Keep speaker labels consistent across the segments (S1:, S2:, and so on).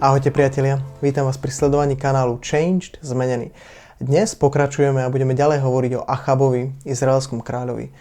S1: Ahojte priatelia, vítam vás pri sledovaní kanálu Changed Zmenený. Dnes pokračujeme a budeme ďalej hovoriť o Achabovi, izraelskom kráľovi.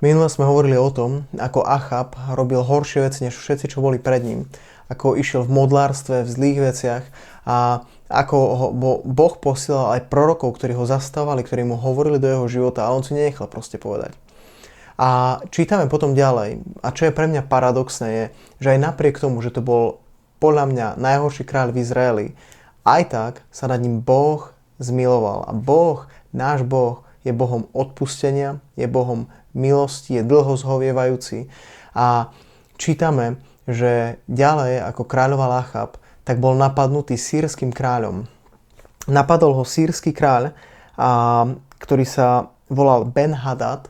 S1: Minule sme hovorili o tom, ako Achab robil horšie veci než všetci, čo boli pred ním. Ako išiel v modlárstve, v zlých veciach a ako ho Boh posielal aj prorokov, ktorí ho zastávali, ktorí mu hovorili do jeho života a on si nenechal proste povedať. A čítame potom ďalej. A čo je pre mňa paradoxné je, že aj napriek tomu, že to bol podľa mňa najhorší kráľ v Izraeli, aj tak sa nad ním Boh zmiloval. A Boh, náš Boh, je Bohom odpustenia, je Bohom milosti, je dlho zhovievajúci. A čítame, že ďalej ako kráľova Lachab, tak bol napadnutý sírským kráľom. Napadol ho sírsky kráľ, a, ktorý sa volal Ben Hadad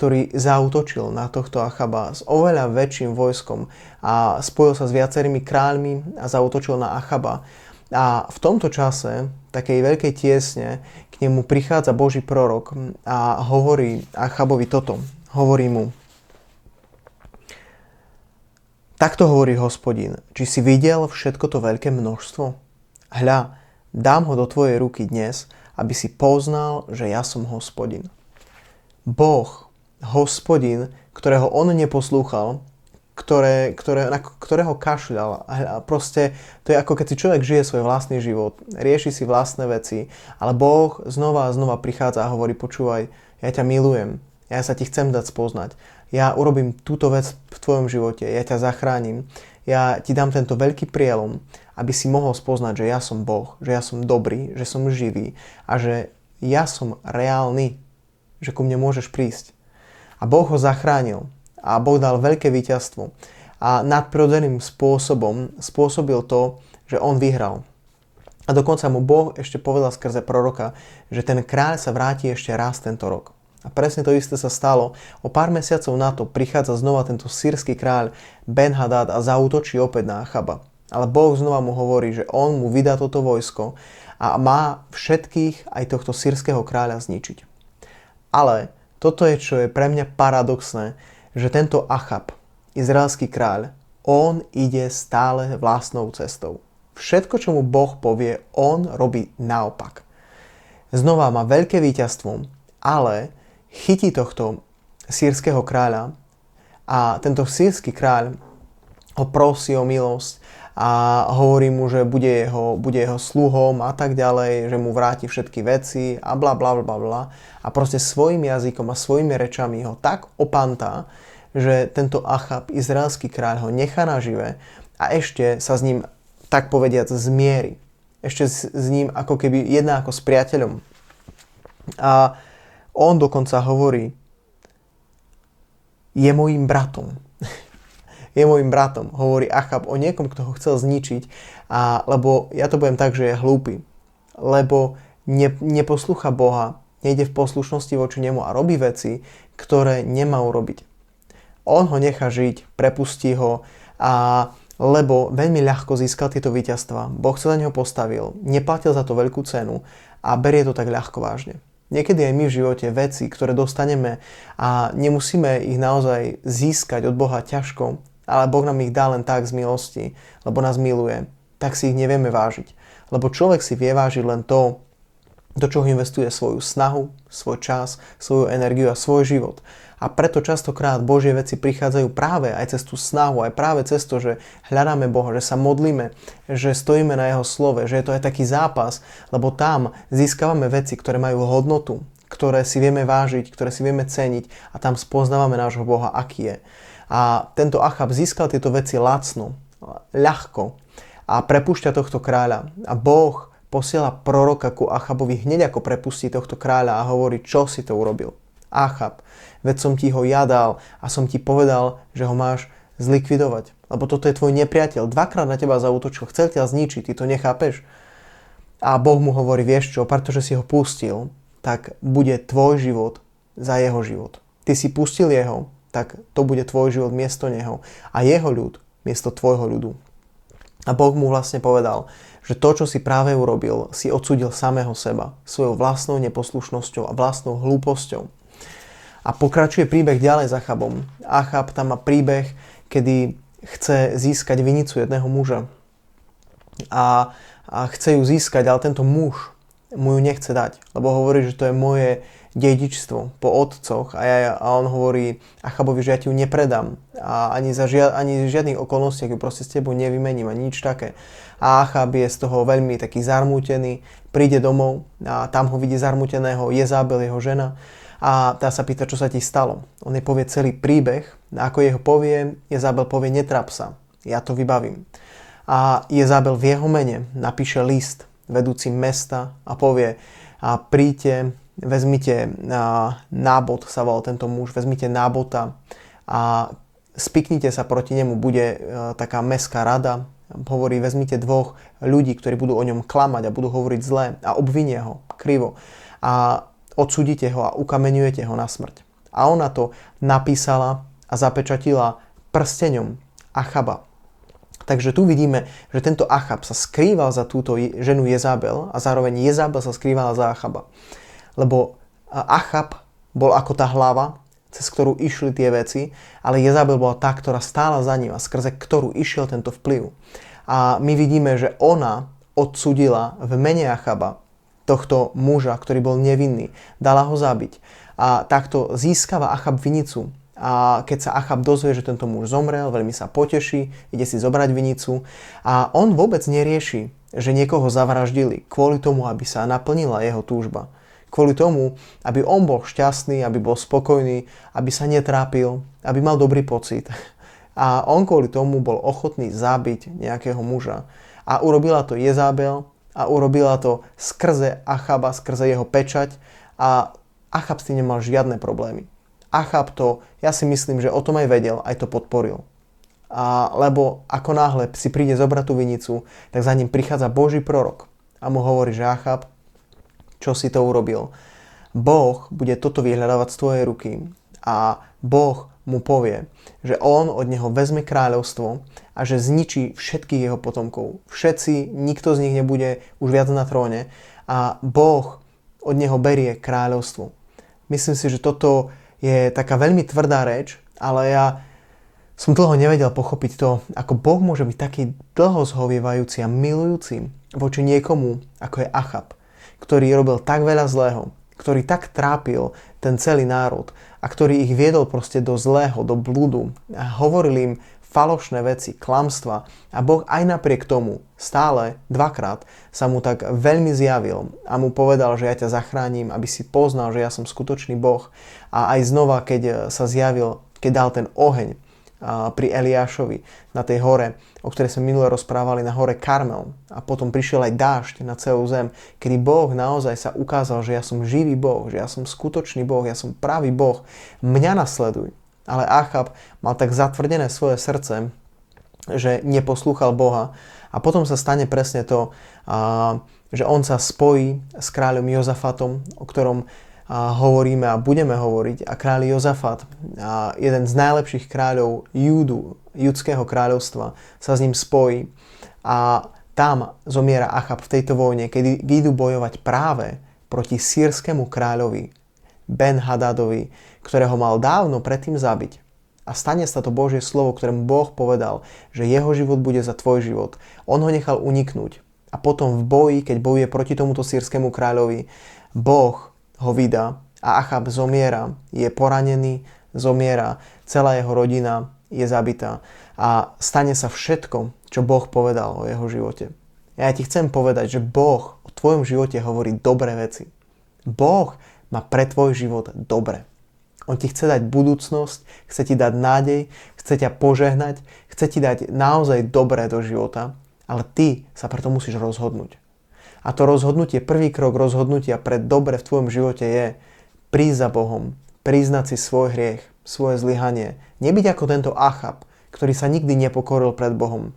S1: ktorý zautočil na tohto Achaba s oveľa väčším vojskom a spojil sa s viacerými kráľmi a zautočil na Achaba. A v tomto čase, takej veľkej tiesne, k nemu prichádza Boží prorok a hovorí Achabovi toto. Hovorí mu, Takto hovorí hospodin, či si videl všetko to veľké množstvo? Hľa, dám ho do tvojej ruky dnes, aby si poznal, že ja som hospodin. Boh hospodin, ktorého on neposlúchal, ktoré, ktoré, na ktorého kašľal. A proste to je ako keď si človek žije svoj vlastný život, rieši si vlastné veci, ale Boh znova a znova prichádza a hovorí, počúvaj, ja ťa milujem, ja sa ti chcem dať spoznať, ja urobím túto vec v tvojom živote, ja ťa zachránim, ja ti dám tento veľký prielom, aby si mohol spoznať, že ja som Boh, že ja som dobrý, že som živý a že ja som reálny, že ku mne môžeš prísť. A Boh ho zachránil. A Boh dal veľké víťazstvo. A nadprirodzeným spôsobom spôsobil to, že on vyhral. A dokonca mu Boh ešte povedal skrze proroka, že ten kráľ sa vráti ešte raz tento rok. A presne to isté sa stalo. O pár mesiacov na to prichádza znova tento sírsky kráľ Ben Hadad a zautočí opäť na Achaba. Ale Boh znova mu hovorí, že on mu vydá toto vojsko a má všetkých aj tohto sírskeho kráľa zničiť. Ale toto je, čo je pre mňa paradoxné, že tento Achab, izraelský kráľ, on ide stále vlastnou cestou. Všetko, čo mu Boh povie, on robí naopak. Znova má veľké víťazstvo, ale chytí tohto sírskeho kráľa a tento sírsky kráľ ho prosí o milosť a hovorí mu, že bude jeho, bude jeho sluhom a tak ďalej, že mu vráti všetky veci a bla bla bla bla. A proste svojim jazykom a svojimi rečami ho tak opantá, že tento Achab, izraelský kráľ, ho nechá nažive a ešte sa s ním, tak povediac, zmierí. Ešte s, s ním ako keby jedná ako s priateľom. A on dokonca hovorí, je mojím bratom je môjim bratom, hovorí Achab o niekom, kto ho chcel zničiť, a, lebo ja to budem tak, že je hlúpy, lebo ne, neposlúcha Boha, nejde v poslušnosti voči nemu a robí veci, ktoré nemá urobiť. On ho nechá žiť, prepustí ho a lebo veľmi ľahko získal tieto víťazstva. Boh sa za neho postavil, neplatil za to veľkú cenu a berie to tak ľahko vážne. Niekedy aj my v živote veci, ktoré dostaneme a nemusíme ich naozaj získať od Boha ťažko, ale Boh nám ich dá len tak z milosti, lebo nás miluje, tak si ich nevieme vážiť. Lebo človek si vie vážiť len to, do čoho investuje svoju snahu, svoj čas, svoju energiu a svoj život. A preto častokrát Božie veci prichádzajú práve aj cez tú snahu, aj práve cez to, že hľadáme Boha, že sa modlíme, že stojíme na Jeho slove, že je to aj taký zápas, lebo tam získavame veci, ktoré majú hodnotu, ktoré si vieme vážiť, ktoré si vieme ceniť a tam spoznávame nášho Boha, aký je. A tento Achab získal tieto veci lacno, ľahko a prepúšťa tohto kráľa. A Boh posiela proroka ku Achabovi hneď ako prepustí tohto kráľa a hovorí, čo si to urobil. Achab, veď som ti ho jadal a som ti povedal, že ho máš zlikvidovať. Lebo toto je tvoj nepriateľ. Dvakrát na teba zautočil, chcel ťa zničiť, ty to nechápeš. A Boh mu hovorí, vieš čo, pretože si ho pustil, tak bude tvoj život za jeho život. Ty si pustil jeho, tak to bude tvoj život miesto neho. A jeho ľud miesto tvojho ľudu. A Boh mu vlastne povedal, že to, čo si práve urobil, si odsudil samého seba, svojou vlastnou neposlušnosťou a vlastnou hlúposťou. A pokračuje príbeh ďalej za Achabom. Achab tam má príbeh, kedy chce získať vinicu jedného muža. A, a chce ju získať, ale tento muž mu ju nechce dať, lebo hovorí, že to je moje dedičstvo po otcoch a, ja, a on hovorí Achabovi, že ja ti ju nepredám a ani za žia, ani žiadnych okolnostiach ju proste s tebou nevymením a nič také. A Achab je z toho veľmi taký zarmútený, príde domov a tam ho vidí zarmúteného Jezábel, jeho žena a tá sa pýta, čo sa ti stalo. On jej povie celý príbeh a ako jeho povie, Jezábel povie, netrap sa, ja to vybavím. A Jezábel v jeho mene napíše list vedúcim mesta a povie, a príďte vezmite nábod, sa volal tento muž, vezmite nábota a spiknite sa proti nemu, bude e, taká mestská rada, hovorí, vezmite dvoch ľudí, ktorí budú o ňom klamať a budú hovoriť zle a obvinia ho krivo a odsudíte ho a ukameňujete ho na smrť. A ona to napísala a zapečatila prsteňom Achaba. Takže tu vidíme, že tento Achab sa skrýval za túto ženu Jezabel a zároveň Jezabel sa skrývala za Achaba lebo Achab bol ako tá hlava, cez ktorú išli tie veci, ale Jezabel bola tá, ktorá stála za ním a skrze ktorú išiel tento vplyv. A my vidíme, že ona odsudila v mene Achaba tohto muža, ktorý bol nevinný. Dala ho zabiť. A takto získava Achab vinicu. A keď sa Achab dozvie, že tento muž zomrel, veľmi sa poteší, ide si zobrať vinicu a on vôbec nerieši, že niekoho zavraždili kvôli tomu, aby sa naplnila jeho túžba kvôli tomu, aby on bol šťastný, aby bol spokojný, aby sa netrápil, aby mal dobrý pocit. A on kvôli tomu bol ochotný zabiť nejakého muža. A urobila to Jezabel a urobila to skrze Achaba, skrze jeho pečať a Achab s tým nemal žiadne problémy. Achab to, ja si myslím, že o tom aj vedel, aj to podporil. A, lebo ako náhle si príde zobrať tú vinicu, tak za ním prichádza Boží prorok a mu hovorí, že Achab, čo si to urobil. Boh bude toto vyhľadávať z tvojej ruky a Boh mu povie, že on od neho vezme kráľovstvo a že zničí všetkých jeho potomkov. Všetci, nikto z nich nebude už viac na tróne a Boh od neho berie kráľovstvo. Myslím si, že toto je taká veľmi tvrdá reč, ale ja som dlho nevedel pochopiť to, ako Boh môže byť taký dlho zhovievajúci a milujúci voči niekomu, ako je Achab ktorý robil tak veľa zlého, ktorý tak trápil ten celý národ a ktorý ich viedol proste do zlého, do blúdu a hovoril im falošné veci, klamstva a Boh aj napriek tomu stále dvakrát sa mu tak veľmi zjavil a mu povedal, že ja ťa zachránim, aby si poznal, že ja som skutočný Boh a aj znova, keď sa zjavil, keď dal ten oheň pri Eliášovi na tej hore, o ktorej sme minule rozprávali na hore Karmel. A potom prišiel aj dážď na celú zem, kedy Boh naozaj sa ukázal, že ja som živý Boh, že ja som skutočný Boh, ja som pravý Boh. Mňa nasleduj. Ale Achab mal tak zatvrdené svoje srdce, že neposlúchal Boha. A potom sa stane presne to, že on sa spojí s kráľom Jozafatom, o ktorom hovoríme a budeme hovoriť a kráľ Jozafat, jeden z najlepších kráľov Júdu, judského kráľovstva, sa s ním spojí a tam zomiera Achab v tejto vojne, kedy idú bojovať práve proti sírskému kráľovi Ben Hadadovi, ktorého mal dávno predtým zabiť. A stane sa to Božie slovo, ktorému Boh povedal, že jeho život bude za tvoj život. On ho nechal uniknúť. A potom v boji, keď bojuje proti tomuto sírskému kráľovi, Boh ho vydá a Achab zomiera, je poranený, zomiera, celá jeho rodina je zabitá a stane sa všetko, čo Boh povedal o jeho živote. Ja ti chcem povedať, že Boh o tvojom živote hovorí dobré veci. Boh má pre tvoj život dobre. On ti chce dať budúcnosť, chce ti dať nádej, chce ťa požehnať, chce ti dať naozaj dobré do života, ale ty sa preto musíš rozhodnúť. A to rozhodnutie, prvý krok rozhodnutia pre dobre v tvojom živote je prísť za Bohom, priznať si svoj hriech, svoje zlyhanie. Nebyť ako tento Achab, ktorý sa nikdy nepokoril pred Bohom,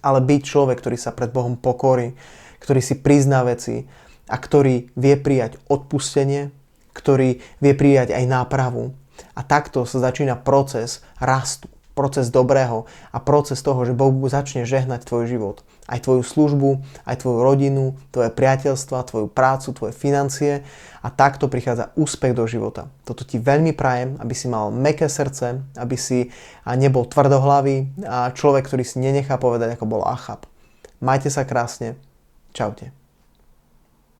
S1: ale byť človek, ktorý sa pred Bohom pokorí, ktorý si prizná veci a ktorý vie prijať odpustenie, ktorý vie prijať aj nápravu. A takto sa začína proces rastu, proces dobrého a proces toho, že Boh začne žehnať tvoj život. Aj tvoju službu, aj tvoju rodinu, tvoje priateľstva, tvoju prácu, tvoje financie a takto prichádza úspech do života. Toto ti veľmi prajem, aby si mal meké srdce, aby si nebol tvrdohlavý a človek, ktorý si nenechá povedať, ako bol Achab. Majte sa krásne. Čaute.